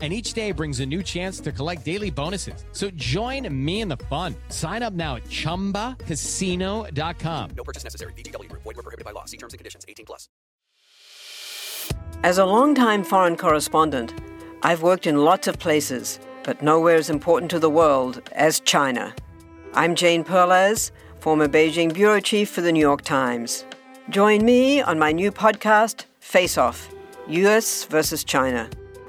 And each day brings a new chance to collect daily bonuses. So join me in the fun. Sign up now at chumbacasino.com. No purchase necessary. VGW Group. Void were prohibited by law. See terms and conditions. 18 plus. As a longtime foreign correspondent, I've worked in lots of places, but nowhere as important to the world as China. I'm Jane Perlez, former Beijing bureau chief for the New York Times. Join me on my new podcast, Face Off US versus China,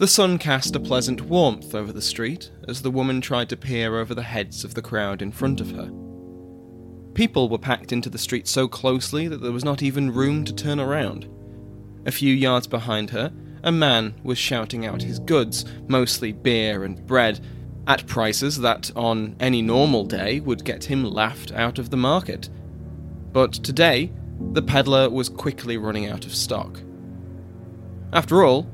The sun cast a pleasant warmth over the street as the woman tried to peer over the heads of the crowd in front of her. People were packed into the street so closely that there was not even room to turn around. A few yards behind her, a man was shouting out his goods, mostly beer and bread, at prices that on any normal day would get him laughed out of the market. But today, the peddler was quickly running out of stock. After all,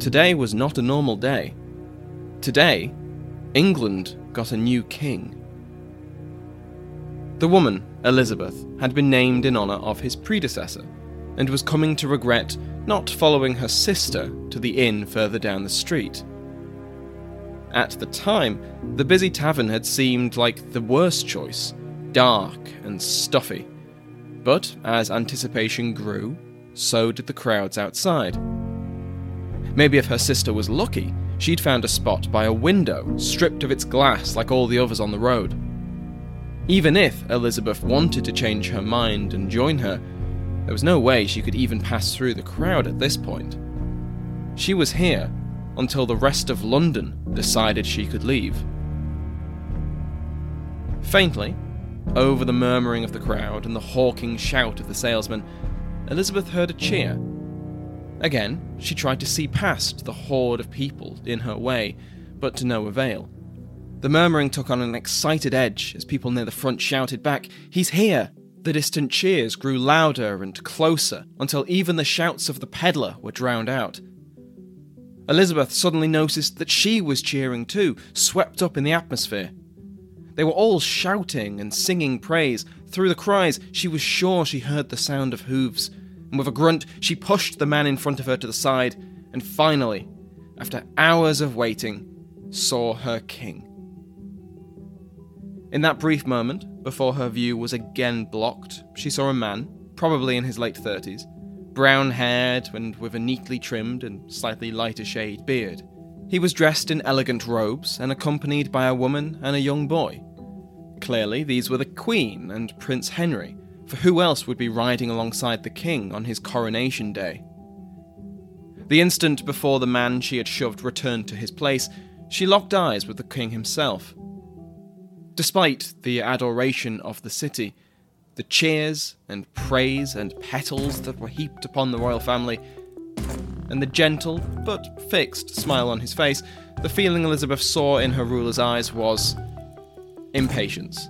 Today was not a normal day. Today, England got a new king. The woman, Elizabeth, had been named in honour of his predecessor, and was coming to regret not following her sister to the inn further down the street. At the time, the busy tavern had seemed like the worst choice dark and stuffy. But as anticipation grew, so did the crowds outside. Maybe if her sister was lucky, she'd found a spot by a window, stripped of its glass like all the others on the road. Even if Elizabeth wanted to change her mind and join her, there was no way she could even pass through the crowd at this point. She was here until the rest of London decided she could leave. Faintly, over the murmuring of the crowd and the hawking shout of the salesman, Elizabeth heard a cheer Again, she tried to see past the horde of people in her way, but to no avail. The murmuring took on an excited edge as people near the front shouted back, He's here! The distant cheers grew louder and closer until even the shouts of the peddler were drowned out. Elizabeth suddenly noticed that she was cheering too, swept up in the atmosphere. They were all shouting and singing praise. Through the cries, she was sure she heard the sound of hooves and with a grunt, she pushed the man in front of her to the side, and finally, after hours of waiting, saw her king. In that brief moment, before her view was again blocked, she saw a man, probably in his late 30s, brown haired and with a neatly trimmed and slightly lighter shade beard. He was dressed in elegant robes and accompanied by a woman and a young boy. Clearly, these were the Queen and Prince Henry, for who else would be riding alongside the king on his coronation day? The instant before the man she had shoved returned to his place, she locked eyes with the king himself. Despite the adoration of the city, the cheers and praise and petals that were heaped upon the royal family, and the gentle but fixed smile on his face, the feeling Elizabeth saw in her ruler's eyes was impatience.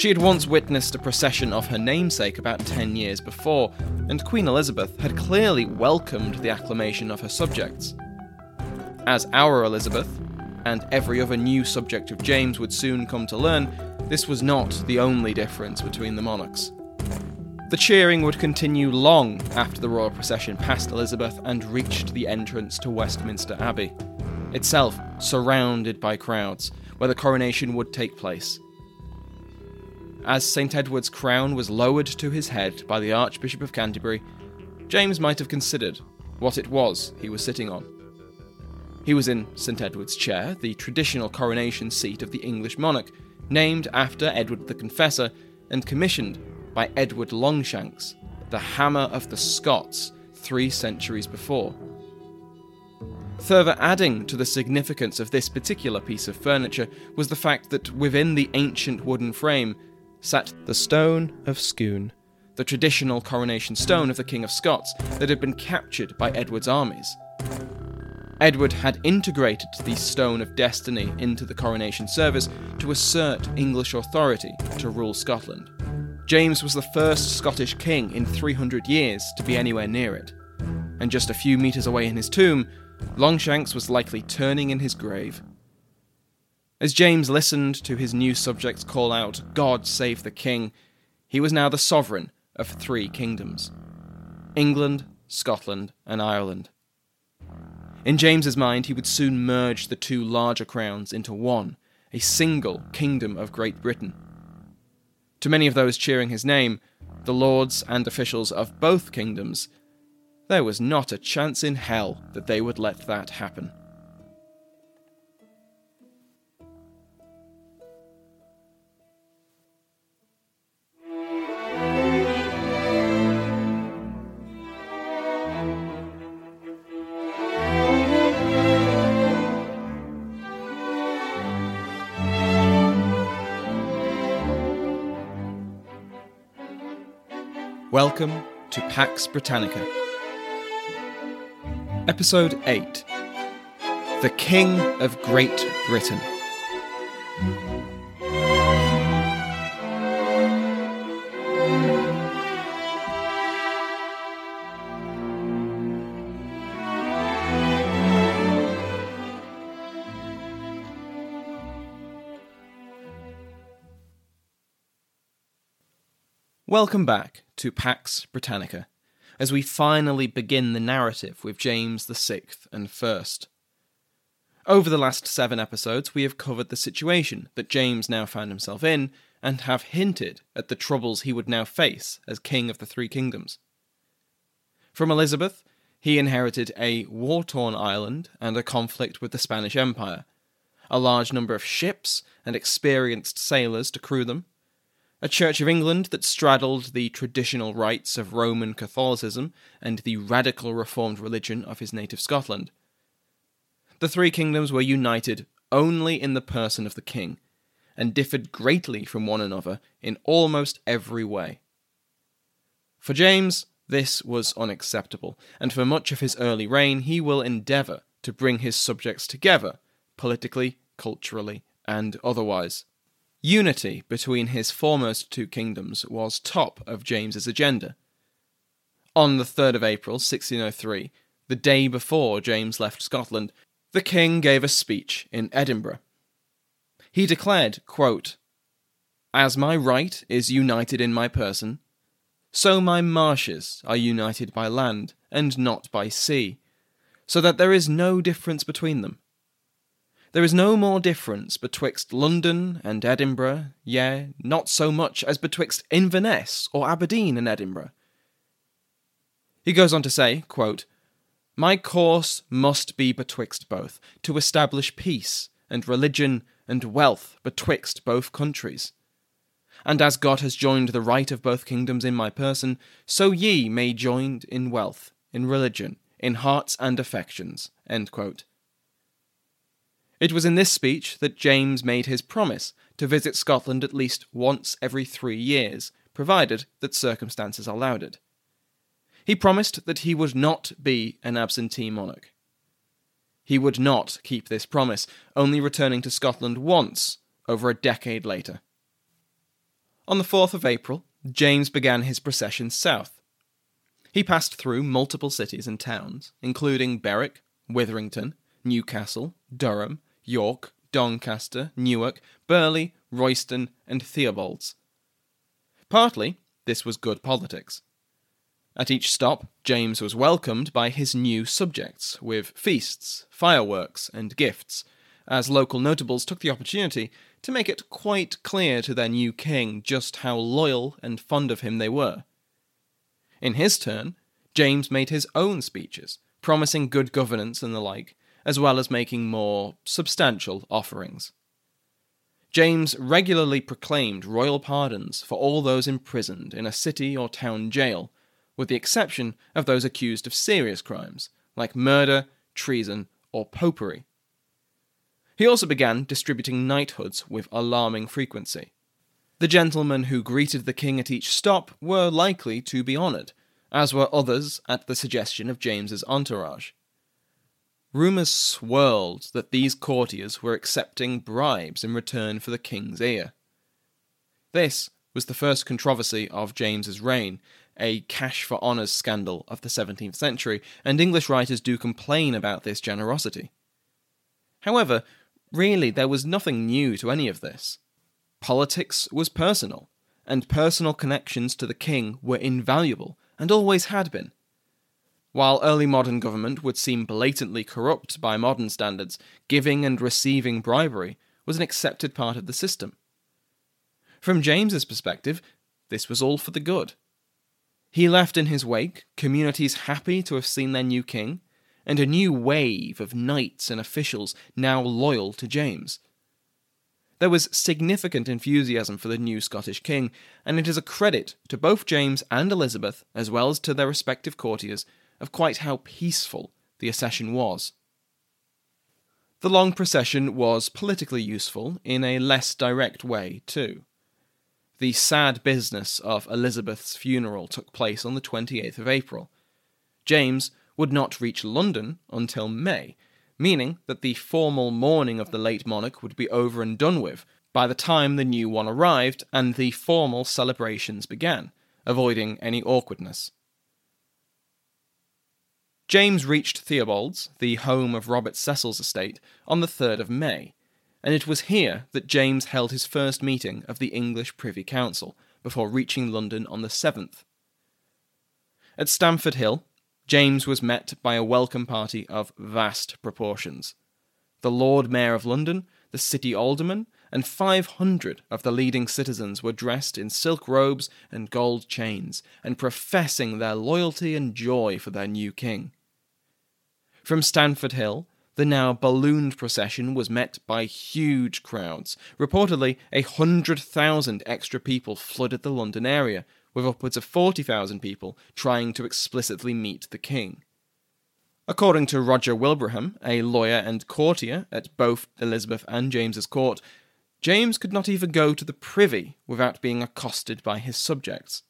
She had once witnessed a procession of her namesake about 10 years before, and Queen Elizabeth had clearly welcomed the acclamation of her subjects. As our Elizabeth, and every other new subject of James would soon come to learn, this was not the only difference between the monarchs. The cheering would continue long after the royal procession passed Elizabeth and reached the entrance to Westminster Abbey, itself surrounded by crowds, where the coronation would take place. As St. Edward's crown was lowered to his head by the Archbishop of Canterbury, James might have considered what it was he was sitting on. He was in St. Edward's chair, the traditional coronation seat of the English monarch, named after Edward the Confessor and commissioned by Edward Longshanks, the hammer of the Scots three centuries before. Further adding to the significance of this particular piece of furniture was the fact that within the ancient wooden frame sat the Stone of Scone, the traditional coronation stone of the King of Scots that had been captured by Edward's armies. Edward had integrated the Stone of Destiny into the coronation service to assert English authority to rule Scotland. James was the first Scottish king in 300 years to be anywhere near it, and just a few metres away in his tomb Longshanks was likely turning in his grave. As James listened to his new subjects call out, God save the King, he was now the sovereign of three kingdoms England, Scotland, and Ireland. In James's mind, he would soon merge the two larger crowns into one, a single kingdom of Great Britain. To many of those cheering his name, the lords and officials of both kingdoms there was not a chance in hell that they would let that happen. Welcome to Pax Britannica. Episode 8 The King of Great Britain. Welcome back to Pax Britannica as we finally begin the narrative with James VI and First. Over the last seven episodes, we have covered the situation that James now found himself in and have hinted at the troubles he would now face as King of the Three Kingdoms. From Elizabeth, he inherited a war torn island and a conflict with the Spanish Empire, a large number of ships and experienced sailors to crew them, a Church of England that straddled the traditional rites of Roman Catholicism and the radical Reformed religion of his native Scotland. The three kingdoms were united only in the person of the king, and differed greatly from one another in almost every way. For James, this was unacceptable, and for much of his early reign he will endeavour to bring his subjects together, politically, culturally, and otherwise. Unity between his foremost two kingdoms was top of James's agenda. On the 3rd of April 1603, the day before James left Scotland, the king gave a speech in Edinburgh. He declared, quote, As my right is united in my person, so my marshes are united by land and not by sea, so that there is no difference between them. There is no more difference betwixt London and Edinburgh, yea, not so much as betwixt Inverness or Aberdeen and Edinburgh. He goes on to say, quote, My course must be betwixt both, to establish peace and religion and wealth betwixt both countries. And as God has joined the right of both kingdoms in my person, so ye may join in wealth, in religion, in hearts and affections. It was in this speech that James made his promise to visit Scotland at least once every three years, provided that circumstances allowed it. He promised that he would not be an absentee monarch. He would not keep this promise, only returning to Scotland once over a decade later. On the 4th of April, James began his procession south. He passed through multiple cities and towns, including Berwick, Widdrington, Newcastle, Durham, York, Doncaster, Newark, Burghley, Royston, and Theobalds. Partly, this was good politics. At each stop, James was welcomed by his new subjects with feasts, fireworks, and gifts, as local notables took the opportunity to make it quite clear to their new king just how loyal and fond of him they were. In his turn, James made his own speeches, promising good governance and the like, as well as making more substantial offerings. James regularly proclaimed royal pardons for all those imprisoned in a city or town jail, with the exception of those accused of serious crimes, like murder, treason, or popery. He also began distributing knighthoods with alarming frequency. The gentlemen who greeted the king at each stop were likely to be honoured, as were others at the suggestion of James's entourage. Rumours swirled that these courtiers were accepting bribes in return for the king's ear. This was the first controversy of James's reign, a cash for honours scandal of the 17th century, and English writers do complain about this generosity. However, really there was nothing new to any of this. Politics was personal, and personal connections to the king were invaluable, and always had been. While early modern government would seem blatantly corrupt by modern standards, giving and receiving bribery was an accepted part of the system. From James's perspective, this was all for the good. He left in his wake communities happy to have seen their new king, and a new wave of knights and officials now loyal to James. There was significant enthusiasm for the new Scottish king, and it is a credit to both James and Elizabeth, as well as to their respective courtiers, of quite how peaceful the accession was. The long procession was politically useful in a less direct way, too. The sad business of Elizabeth's funeral took place on the 28th of April. James would not reach London until May, meaning that the formal mourning of the late monarch would be over and done with by the time the new one arrived and the formal celebrations began, avoiding any awkwardness. James reached Theobalds, the home of Robert Cecil's estate, on the 3rd of May, and it was here that James held his first meeting of the English Privy Council before reaching London on the 7th. At Stamford Hill, James was met by a welcome party of vast proportions. The Lord Mayor of London, the city aldermen, and 500 of the leading citizens were dressed in silk robes and gold chains, and professing their loyalty and joy for their new king. From Stamford Hill, the now ballooned procession was met by huge crowds. Reportedly, a hundred thousand extra people flooded the London area, with upwards of 40,000 people trying to explicitly meet the king. According to Roger Wilbraham, a lawyer and courtier at both Elizabeth and James's court, James could not even go to the privy without being accosted by his subjects.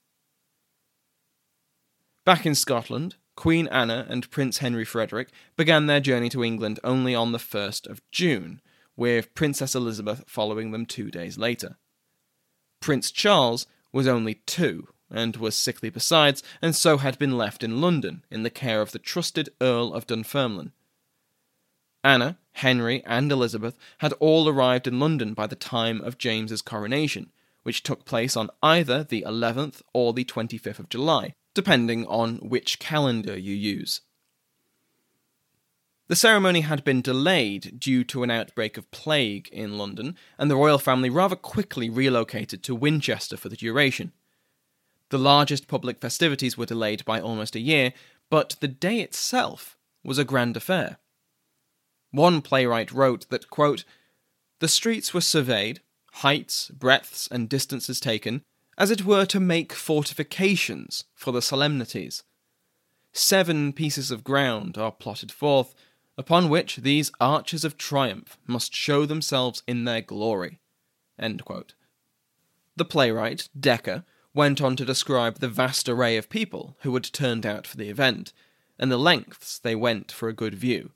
Back in Scotland, Queen Anna and Prince Henry Frederick began their journey to England only on the 1st of June, with Princess Elizabeth following them two days later. Prince Charles was only two and was sickly besides, and so had been left in London in the care of the trusted Earl of Dunfermline. Anna, Henry, and Elizabeth had all arrived in London by the time of James's coronation, which took place on either the 11th or the 25th of July, depending on which calendar you use. The ceremony had been delayed due to an outbreak of plague in London, and the royal family rather quickly relocated to Winchester for the duration. The largest public festivities were delayed by almost a year, but the day itself was a grand affair. One playwright wrote that, quote, The streets were surveyed, heights, breadths, and distances taken, as it were to make fortifications for the solemnities. Seven pieces of ground are plotted forth, upon which these arches of triumph must show themselves in their glory. The playwright, Dekker, went on to describe the vast array of people who had turned out for the event, and the lengths they went for a good view.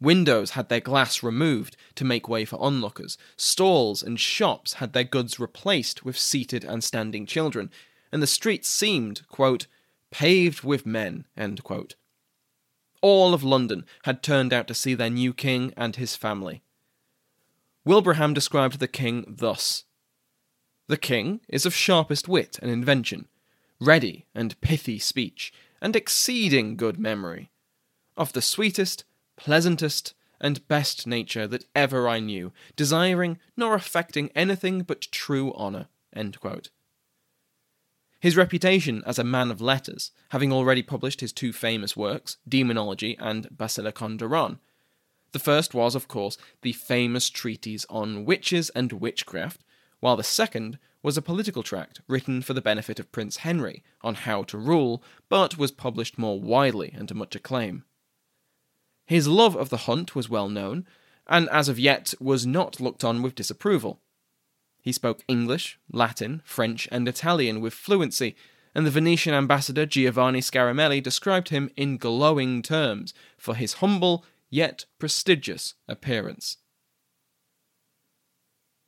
Windows had their glass removed to make way for onlookers. Stalls and shops had their goods replaced with seated and standing children, and the streets seemed, quote, paved with men, All of London had turned out to see their new king and his family. Wilbraham described the king thus The king is of sharpest wit and invention, ready and pithy speech, and exceeding good memory, of the sweetest pleasantest, and best nature that ever I knew, desiring nor affecting anything but true honour. His reputation as a man of letters, having already published his two famous works, Demonology and Basilikon. The first was, of course, the famous treatise on witches and witchcraft, while the second was a political tract written for the benefit of Prince Henry on how to rule, but was published more widely and to much acclaim. His love of the hunt was well known, and as of yet was not looked on with disapproval. He spoke English, Latin, French, and Italian with fluency, and the Venetian ambassador Giovanni Scaramelli described him in glowing terms for his humble yet prestigious appearance.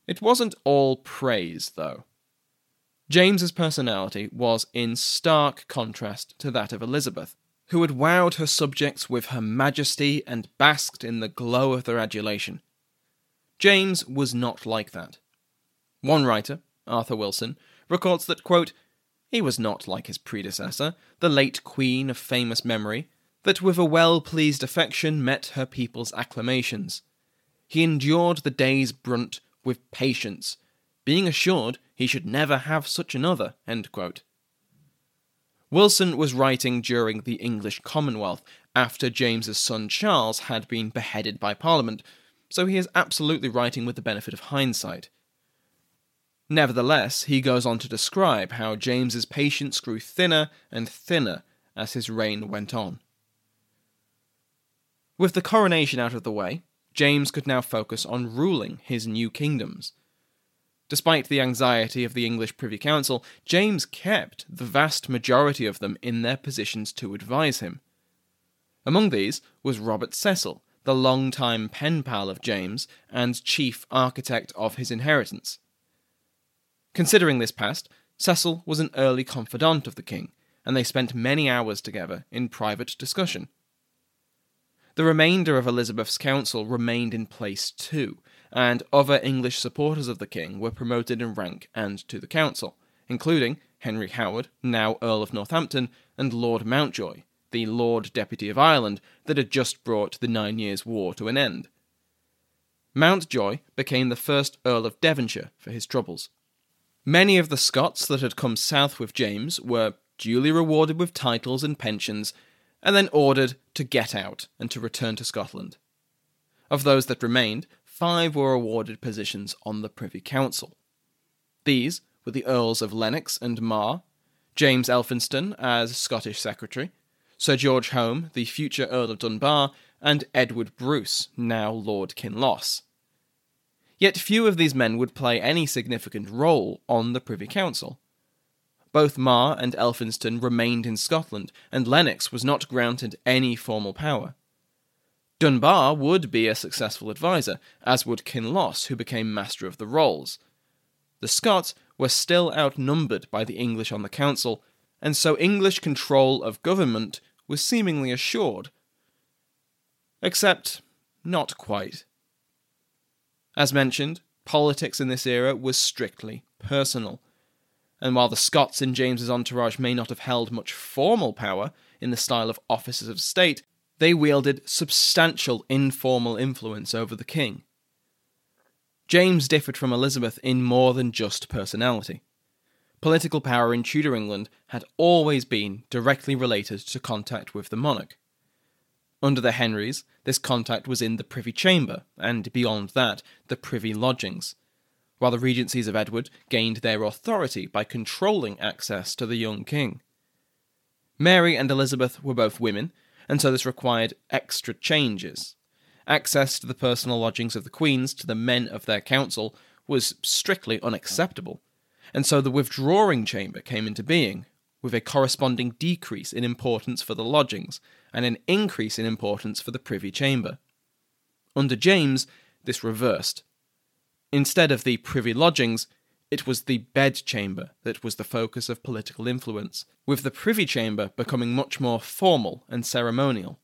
It wasn't all praise, though. James's personality was in stark contrast to that of Elizabeth, who had wowed her subjects with her majesty and basked in the glow of their adulation. James was not like that. One writer, Arthur Wilson, records that, quote, he was not like his predecessor, the late queen of famous memory, that with a well pleased affection met her people's acclamations. He endured the day's brunt with patience, being assured he should never have such another. Wilson was writing during the English Commonwealth, after James's son Charles had been beheaded by Parliament, so he is absolutely writing with the benefit of hindsight. Nevertheless, he goes on to describe how James's patience grew thinner and thinner as his reign went on. With the coronation out of the way, James could now focus on ruling his new kingdoms. Despite the anxiety of the English Privy Council, James kept the vast majority of them in their positions to advise him. Among these was Robert Cecil, the long-time pen pal of James and chief architect of his inheritance. Considering this past, Cecil was an early confidant of the king, and they spent many hours together in private discussion. The remainder of Elizabeth's council remained in place too, and other English supporters of the king were promoted in rank and to the council, including Henry Howard, now Earl of Northampton, and Lord Mountjoy, the Lord Deputy of Ireland that had just brought the Nine Years' War to an end. Mountjoy became the first Earl of Devonshire for his troubles. Many of the Scots that had come south with James were duly rewarded with titles and pensions, and then ordered to get out and to return to Scotland. Of those that remained, five were awarded positions on the Privy Council. These were the Earls of Lennox and Mar, James Elphinstone as Scottish Secretary, Sir George Home, the future Earl of Dunbar, and Edward Bruce, now Lord Kinloss. Yet few of these men would play any significant role on the Privy Council. Both Mar and Elphinstone remained in Scotland, and Lennox was not granted any formal power. Dunbar would be a successful adviser, as would Kinloss, who became Master of the Rolls. The Scots were still outnumbered by the English on the council, and so English control of government was seemingly assured. Except, not quite. As mentioned, politics in this era was strictly personal. And while the Scots in James's entourage may not have held much formal power in the style of officers of state, they wielded substantial informal influence over the king. James differed from Elizabeth in more than just personality. Political power in Tudor England had always been directly related to contact with the monarch. Under the Henrys, this contact was in the Privy Chamber, and beyond that, the Privy Lodgings, while the regencies of Edward gained their authority by controlling access to the young king. Mary and Elizabeth were both women, and so this required extra changes. Access to the personal lodgings of the queens to the men of their council was strictly unacceptable, and so the withdrawing chamber came into being, with a corresponding decrease in importance for the lodgings and an increase in importance for the Privy Chamber. Under James, this reversed. Instead of the Privy Lodgings, it was the bedchamber that was the focus of political influence, with the Privy Chamber becoming much more formal and ceremonial.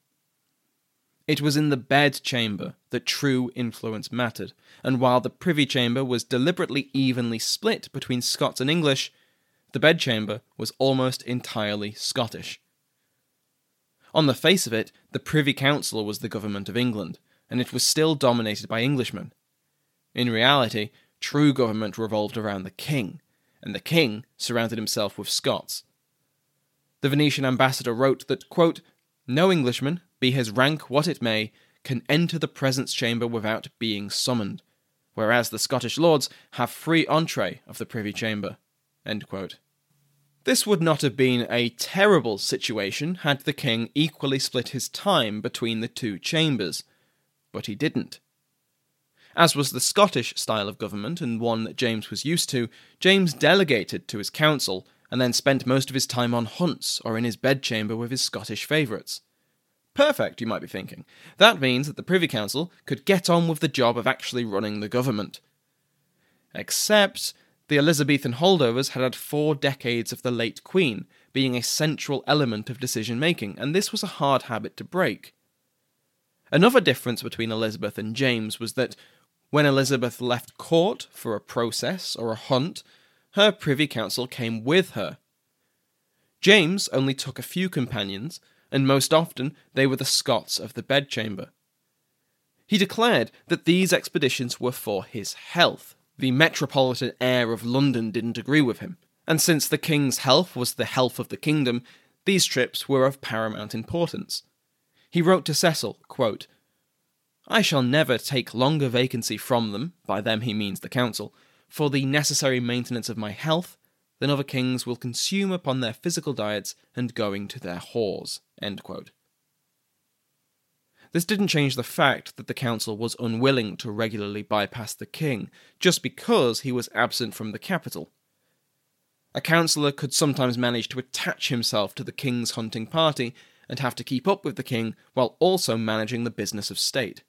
It was in the bedchamber that true influence mattered, and while the Privy Chamber was deliberately evenly split between Scots and English, the bedchamber was almost entirely Scottish. On the face of it, the Privy Council was the government of England, and it was still dominated by Englishmen. In reality, true government revolved around the king, and the king surrounded himself with Scots. The Venetian ambassador wrote that, quote, No Englishman, be his rank what it may, can enter the presence chamber without being summoned, whereas the Scottish lords have free entree of the Privy Chamber. This would not have been a terrible situation had the king equally split his time between the two chambers, but he didn't. As was the Scottish style of government, and one that James was used to, James delegated to his council and then spent most of his time on hunts or in his bedchamber with his Scottish favourites. Perfect, you might be thinking. That means that the Privy Council could get on with the job of actually running the government. Except the Elizabethan holdovers had had four decades of the late Queen being a central element of decision making, and this was a hard habit to break. Another difference between Elizabeth and James was that when Elizabeth left court for a process or a hunt, her Privy Council came with her. James only took a few companions, and most often they were the Scots of the bedchamber. He declared that these expeditions were for his health. The metropolitan air of London didn't agree with him, and since the king's health was the health of the kingdom, these trips were of paramount importance. He wrote to Cecil, quote, I shall never take longer vacancy from them, by them he means the council, for the necessary maintenance of my health than other kings will consume upon their physical diets and going to their whores. This didn't change the fact that the council was unwilling to regularly bypass the king, just because he was absent from the capital. A councillor could sometimes manage to attach himself to the king's hunting party and have to keep up with the king while also managing the business of state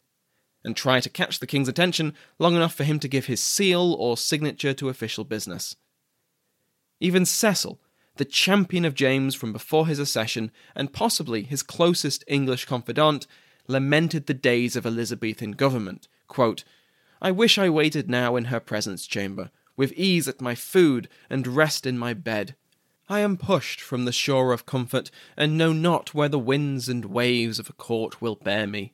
and try to catch the king's attention long enough for him to give his seal or signature to official business. Even Cecil, the champion of James from before his accession, and possibly his closest English confidant, lamented the days of Elizabethan government. Quote, I wish I waited now in her presence chamber, with ease at my food and rest in my bed. I am pushed from the shore of comfort, and know not where the winds and waves of a court will bear me.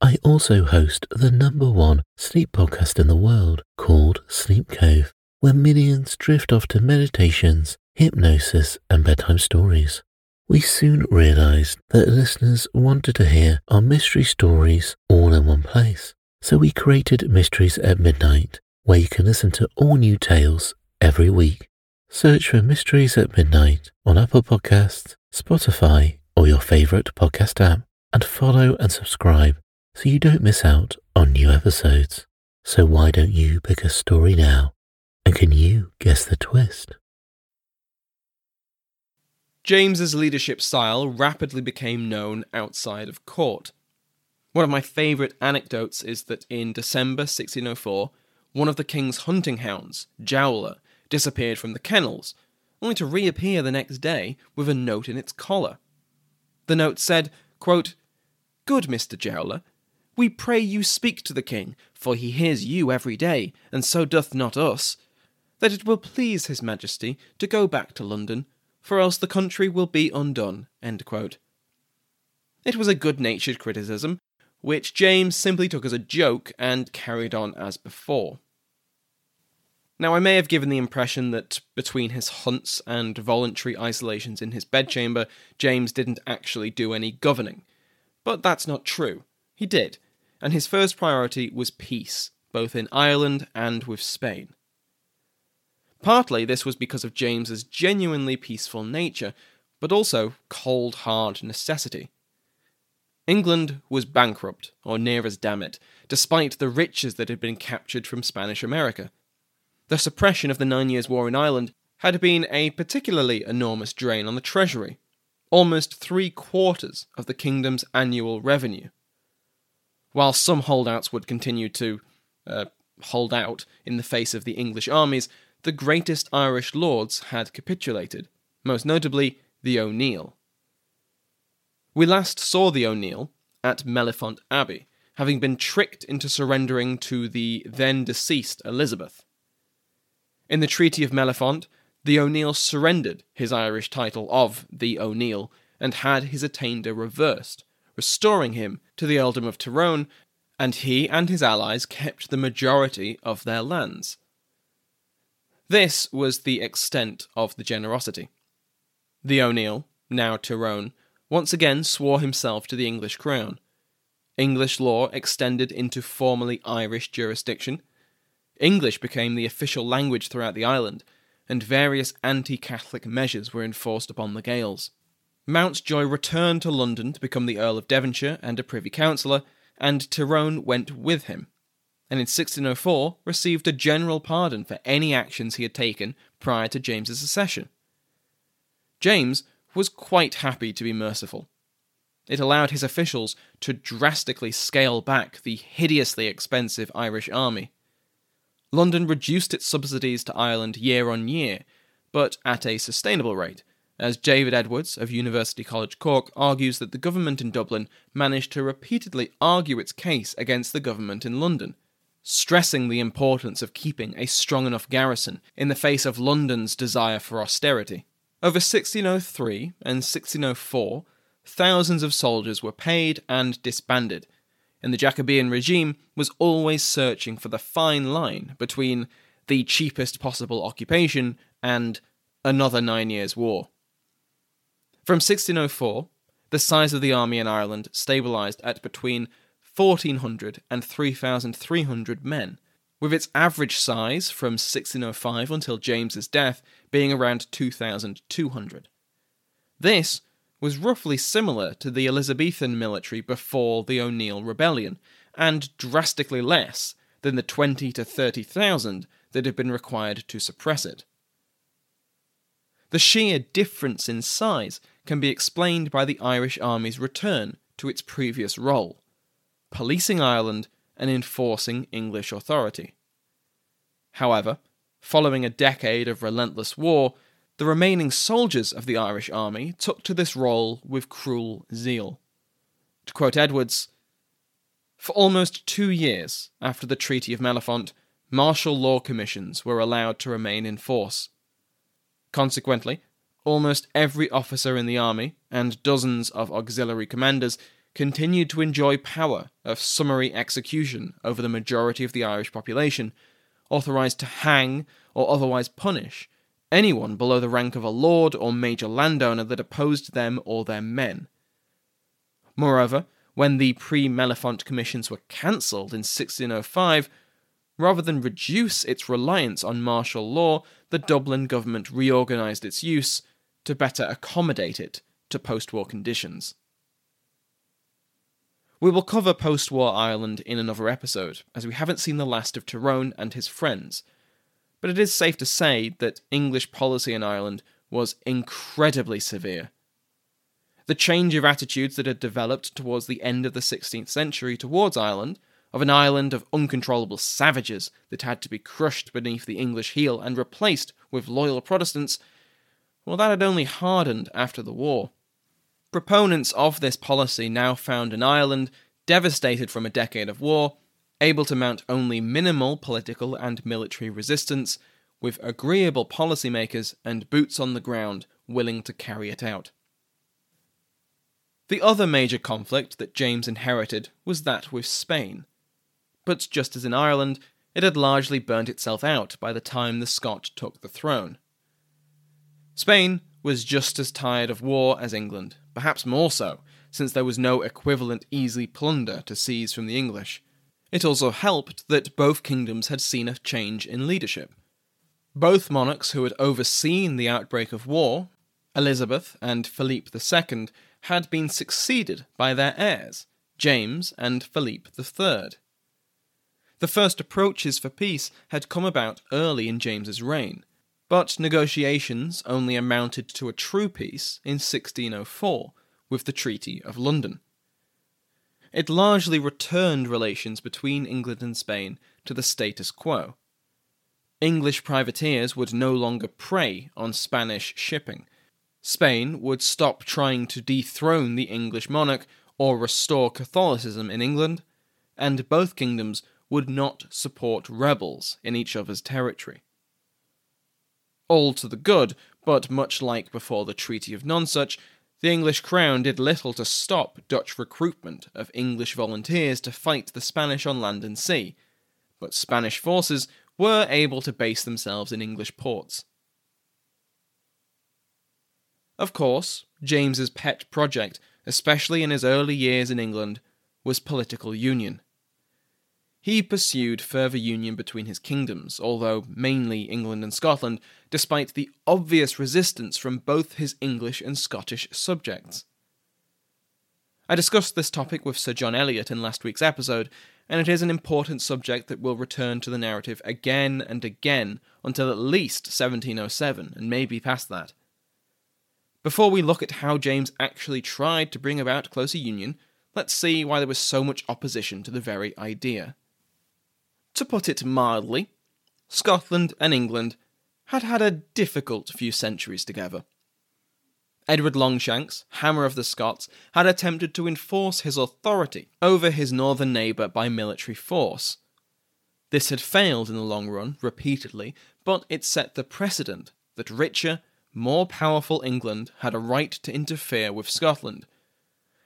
I also host the number one sleep podcast in the world called Sleep Cove, where millions drift off to meditations, hypnosis, and bedtime stories. We soon realized that listeners wanted to hear our mystery stories all in one place, so we created Mysteries at Midnight where you can listen to all new tales every week. Search for Mysteries at Midnight on Apple Podcasts, Spotify, or your favorite podcast app, and follow and subscribe so you don't miss out on new episodes. So why don't you pick a story now? And can you guess the twist? James's leadership style rapidly became known outside of court. One of my favourite anecdotes is that in December 1604, one of the king's hunting hounds, Jowler, disappeared from the kennels, only to reappear the next day with a note in its collar. The note said, quote, Good Mr. Jowler, we pray you speak to the king, for he hears you every day, and so doth not us, that it will please his majesty to go back to London, for else the country will be undone. It was a good natured criticism, which James simply took as a joke and carried on as before. Now, I may have given the impression that between his hunts and voluntary isolations in his bedchamber, James didn't actually do any governing. But that's not true. He did, and his first priority was peace, both in Ireland and with Spain. Partly this was because of James's genuinely peaceful nature, but also cold hard necessity. England was bankrupt, or near as damn it, despite the riches that had been captured from Spanish America. The suppression of the Nine Years' War in Ireland had been a particularly enormous drain on the treasury, almost three quarters of the kingdom's annual revenue. While some holdouts would continue to uh, hold out in the face of the English armies, the greatest Irish lords had capitulated, most notably the O'Neill. We last saw the O'Neill at Mellifont Abbey, having been tricked into surrendering to the then deceased Elizabeth. In the Treaty of Mellifont, the O'Neill surrendered his Irish title of the O'Neill and had his attainder reversed, restoring him to the earldom of Tyrone, and he and his allies kept the majority of their lands. This was the extent of the generosity. The O'Neill, now Tyrone, once again swore himself to the English crown. English law extended into formerly Irish jurisdiction. English became the official language throughout the island, and various anti Catholic measures were enforced upon the Gaels. Mountjoy returned to London to become the Earl of Devonshire and a Privy Councillor, and Tyrone went with him, and in 1604 received a general pardon for any actions he had taken prior to James's accession. James was quite happy to be merciful. It allowed his officials to drastically scale back the hideously expensive Irish army. London reduced its subsidies to Ireland year on year, but at a sustainable rate, as David Edwards of University College Cork argues that the government in Dublin managed to repeatedly argue its case against the government in London, stressing the importance of keeping a strong enough garrison in the face of London's desire for austerity. Over 1603 and 1604, thousands of soldiers were paid and disbanded, and the Jacobean regime was always searching for the fine line between the cheapest possible occupation and another nine years' war. From 1604, the size of the army in Ireland stabilised at between 1,400 and 3,300 men, with its average size from 1605 until James's death being around 2,200. This was roughly similar to the Elizabethan military before the O'Neill Rebellion, and drastically less than the 20 to 30,000 that had been required to suppress it. The sheer difference in size can be explained by the Irish Army's return to its previous role policing Ireland and enforcing English authority. However, following a decade of relentless war, the remaining soldiers of the Irish army took to this role with cruel zeal. To quote Edwards, for almost two years after the Treaty of Mellifont, martial law commissions were allowed to remain in force. Consequently, almost every officer in the army and dozens of auxiliary commanders continued to enjoy power of summary execution over the majority of the Irish population, authorized to hang or otherwise punish anyone below the rank of a lord or major landowner that opposed them or their men. Moreover, when the pre Mellifont commissions were cancelled in 1605, rather than reduce its reliance on martial law, the Dublin government reorganised its use to better accommodate it to post war conditions. We will cover post war Ireland in another episode, as we haven't seen the last of Tyrone and his friends, but it is safe to say that English policy in Ireland was incredibly severe. The change of attitudes that had developed towards the end of the 16th century towards Ireland, of an island of uncontrollable savages that had to be crushed beneath the English heel and replaced with loyal Protestants, well, that had only hardened after the war. Proponents of this policy now found an Ireland devastated from a decade of war, able to mount only minimal political and military resistance, with agreeable policymakers and boots on the ground willing to carry it out. The other major conflict that James inherited was that with Spain. But just as in Ireland, it had largely burnt itself out by the time the Scot took the throne. Spain was just as tired of war as England, perhaps more so, since there was no equivalent easy plunder to seize from the English. It also helped that both kingdoms had seen a change in leadership. Both monarchs who had overseen the outbreak of war, Elizabeth and Philippe II, had been succeeded by their heirs, James and Philippe III. The first approaches for peace had come about early in James's reign, but negotiations only amounted to a true peace in 1604 with the Treaty of London. It largely returned relations between England and Spain to the status quo. English privateers would no longer prey on Spanish shipping. Spain would stop trying to dethrone the English monarch or restore Catholicism in England, and both kingdoms would not support rebels in each other's territory. All to the good, but much like before the Treaty of Nonsuch, the English crown did little to stop Dutch recruitment of English volunteers to fight the Spanish on land and sea, but Spanish forces were able to base themselves in English ports. Of course, James's pet project, especially in his early years in England, was political union. He pursued further union between his kingdoms, although mainly England and Scotland, despite the obvious resistance from both his English and Scottish subjects. I discussed this topic with Sir John Elliott in last week's episode, and it is an important subject that will return to the narrative again and again until at least 1707, and maybe past that. Before we look at how James actually tried to bring about closer union, let's see why there was so much opposition to the very idea. To put it mildly, Scotland and England had had a difficult few centuries together. Edward Longshanks, Hammer of the Scots, had attempted to enforce his authority over his northern neighbour by military force. This had failed in the long run, repeatedly, but it set the precedent that richer, more powerful England had a right to interfere with Scotland.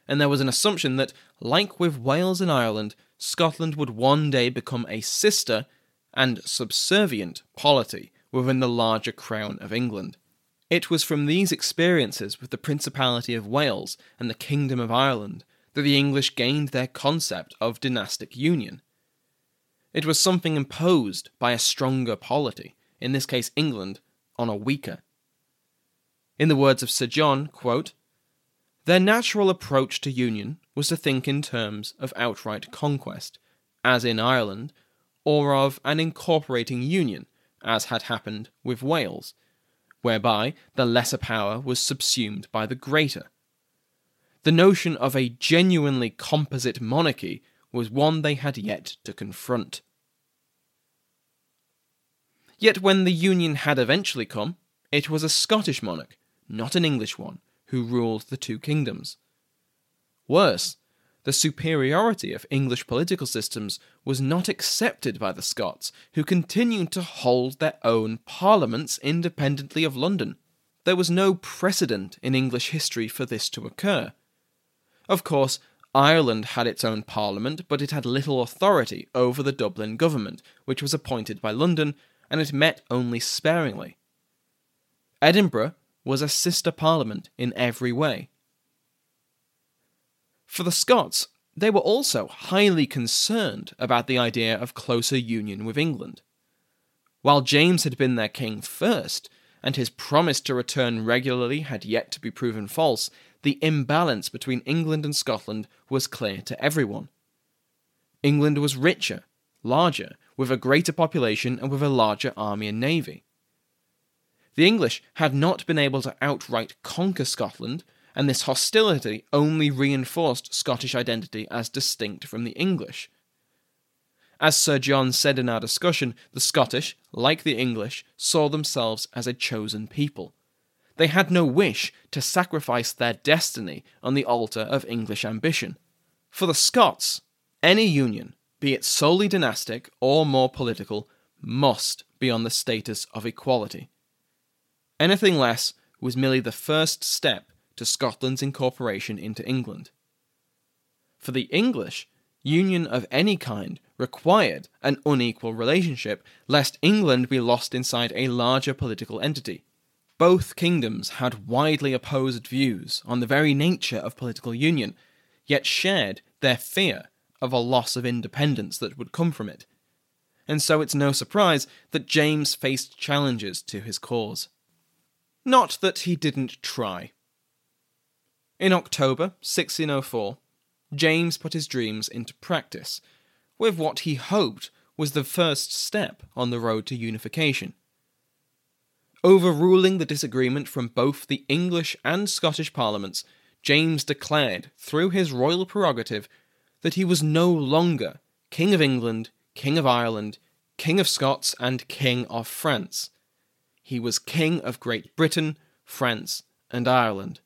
And there was an assumption that, like with Wales and Ireland, Scotland would one day become a sister and subservient polity within the larger crown of England. It was from these experiences with the Principality of Wales and the Kingdom of Ireland that the English gained their concept of dynastic union. It was something imposed by a stronger polity, in this case England, on a weaker. In the words of Sir John, quote, their natural approach to union was to think in terms of outright conquest, as in Ireland, or of an incorporating union, as had happened with Wales, whereby the lesser power was subsumed by the greater. The notion of a genuinely composite monarchy was one they had yet to confront. Yet when the union had eventually come, it was a Scottish monarch, not an English one, who ruled the two kingdoms. Worse, the superiority of English political systems was not accepted by the Scots, who continued to hold their own parliaments independently of London. There was no precedent in English history for this to occur. Of course, Ireland had its own parliament, but it had little authority over the Dublin government, which was appointed by London, and it met only sparingly. Edinburgh was a sister parliament in every way. For the Scots, they were also highly concerned about the idea of closer union with England. While James had been their king first, and his promise to return regularly had yet to be proven false, the imbalance between England and Scotland was clear to everyone. England was richer, larger, with a greater population and with a larger army and navy. The English had not been able to outright conquer Scotland, and this hostility only reinforced Scottish identity as distinct from the English. As Sir John said in our discussion, the Scottish, like the English, saw themselves as a chosen people. They had no wish to sacrifice their destiny on the altar of English ambition. For the Scots, any union, be it solely dynastic or more political, must be on the status of equality. Anything less was merely the first step to Scotland's incorporation into England. For the English, union of any kind required an unequal relationship, lest England be lost inside a larger political entity. Both kingdoms had widely opposed views on the very nature of political union, yet shared their fear of a loss of independence that would come from it. And so it's no surprise that James faced challenges to his cause. Not that he didn't try. In October 1604, James put his dreams into practice with what he hoped was the first step on the road to unification. Overruling the disagreement from both the English and Scottish parliaments, James declared, through his royal prerogative, that he was no longer King of England, King of Ireland, King of Scots, and King of France. He was King of Great Britain, France, and Ireland.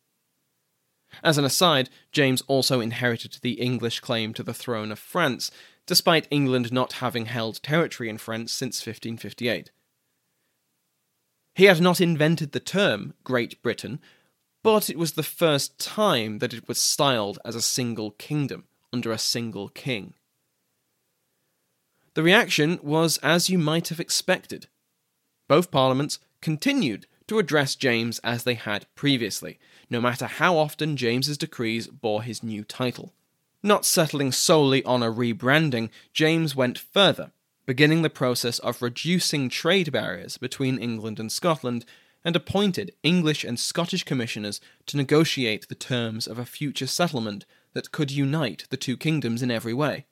As an aside, James also inherited the English claim to the throne of France, despite England not having held territory in France since 1558. He had not invented the term Great Britain, but it was the first time that it was styled as a single kingdom under a single king. The reaction was as you might have expected. Both parliaments continued to address James as they had previously, no matter how often James's decrees bore his new title. Not settling solely on a rebranding, James went further, beginning the process of reducing trade barriers between England and Scotland, and appointed English and Scottish commissioners to negotiate the terms of a future settlement that could unite the two kingdoms in every way.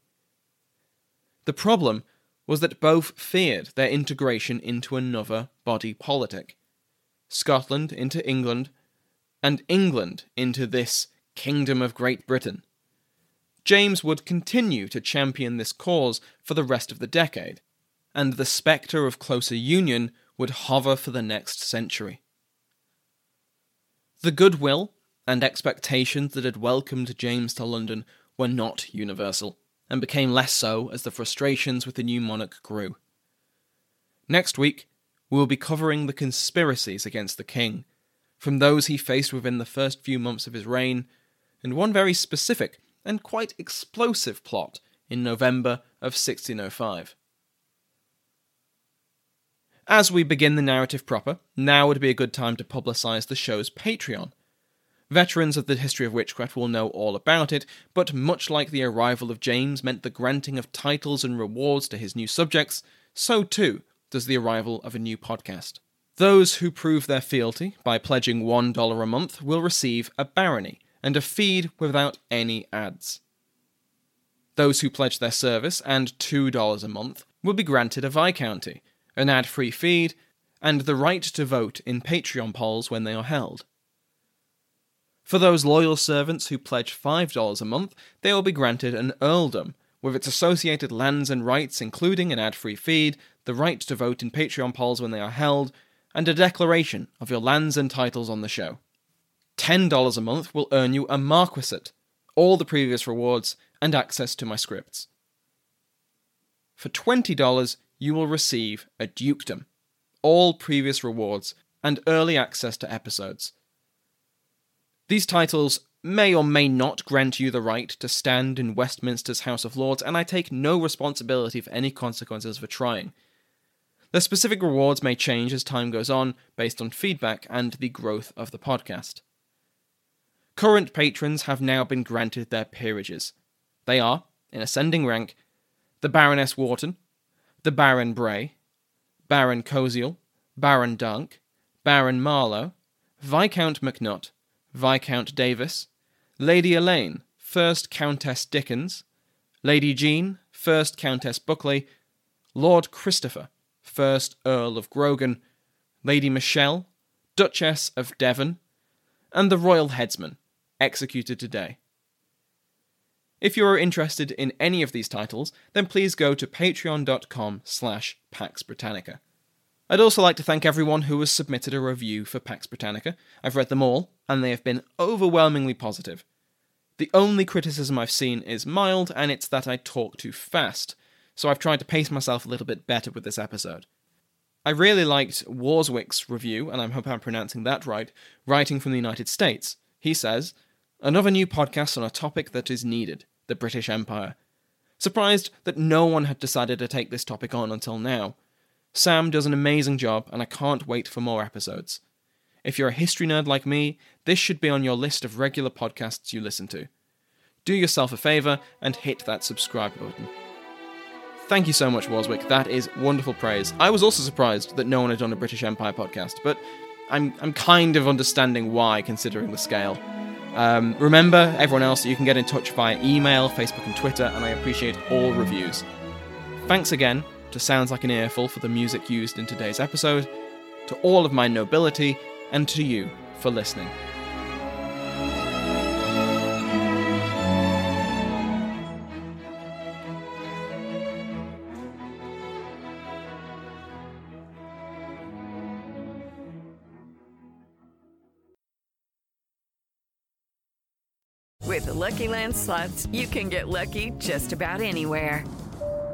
The problem was that both feared their integration into another body politic Scotland into England, and England into this Kingdom of Great Britain. James would continue to champion this cause for the rest of the decade, and the spectre of closer union would hover for the next century. The goodwill and expectations that had welcomed James to London were not universal, and became less so as the frustrations with the new monarch grew. Next week, we will be covering the conspiracies against the king, from those he faced within the first few months of his reign, and one very specific and quite explosive plot in November of 1605. As we begin the narrative proper, now would be a good time to publicise the show's Patreon. Veterans of the history of witchcraft will know all about it, but much like the arrival of James meant the granting of titles and rewards to his new subjects, so too does the arrival of a new podcast. Those who prove their fealty by pledging $1 a month will receive a barony, and a feed without any ads. Those who pledge their service and $2 a month will be granted a Viscounty, an ad free feed, and the right to vote in Patreon polls when they are held. For those loyal servants who pledge $5 a month, they will be granted an earldom, with its associated lands and rights, including an ad free feed, the right to vote in Patreon polls when they are held, and a declaration of your lands and titles on the show. $10 a month will earn you a marquisate, all the previous rewards, and access to my scripts. For $20, you will receive a dukedom, all previous rewards, and early access to episodes. These titles may or may not grant you the right to stand in Westminster's House of Lords, and I take no responsibility for any consequences for trying. The specific rewards may change as time goes on based on feedback and the growth of the podcast. Current patrons have now been granted their peerages. They are, in ascending rank, the Baroness Wharton, the Baron Bray, Baron Cosiel, Baron Dunk, Baron Marlowe, Viscount McNutt, Viscount Davis, Lady Elaine, First Countess Dickens, Lady Jean, First Countess Buckley, Lord Christopher, First Earl of Grogan, Lady Michelle, Duchess of Devon, and the Royal Headsman, executed today. If you are interested in any of these titles, then please go to patreon.com slash Pax Britannica. I'd also like to thank everyone who has submitted a review for Pax Britannica. I've read them all, and they have been overwhelmingly positive. The only criticism I've seen is mild, and it's that I talk too fast, so I've tried to pace myself a little bit better with this episode. I really liked Warswick's review, and I hope I'm pronouncing that right, writing from the United States. He says, Another new podcast on a topic that is needed the British Empire. Surprised that no one had decided to take this topic on until now. Sam does an amazing job, and I can't wait for more episodes. If you're a history nerd like me, this should be on your list of regular podcasts you listen to. Do yourself a favour and hit that subscribe button. Thank you so much, Warswick. That is wonderful praise. I was also surprised that no one had done a British Empire podcast, but I'm, I'm kind of understanding why, considering the scale. Um, remember, everyone else, you can get in touch via email, Facebook, and Twitter, and I appreciate all reviews. Thanks again to Sounds Like an Earful for the music used in today's episode, to all of my nobility, and to you for listening. With the Lucky Land slots, you can get lucky just about anywhere.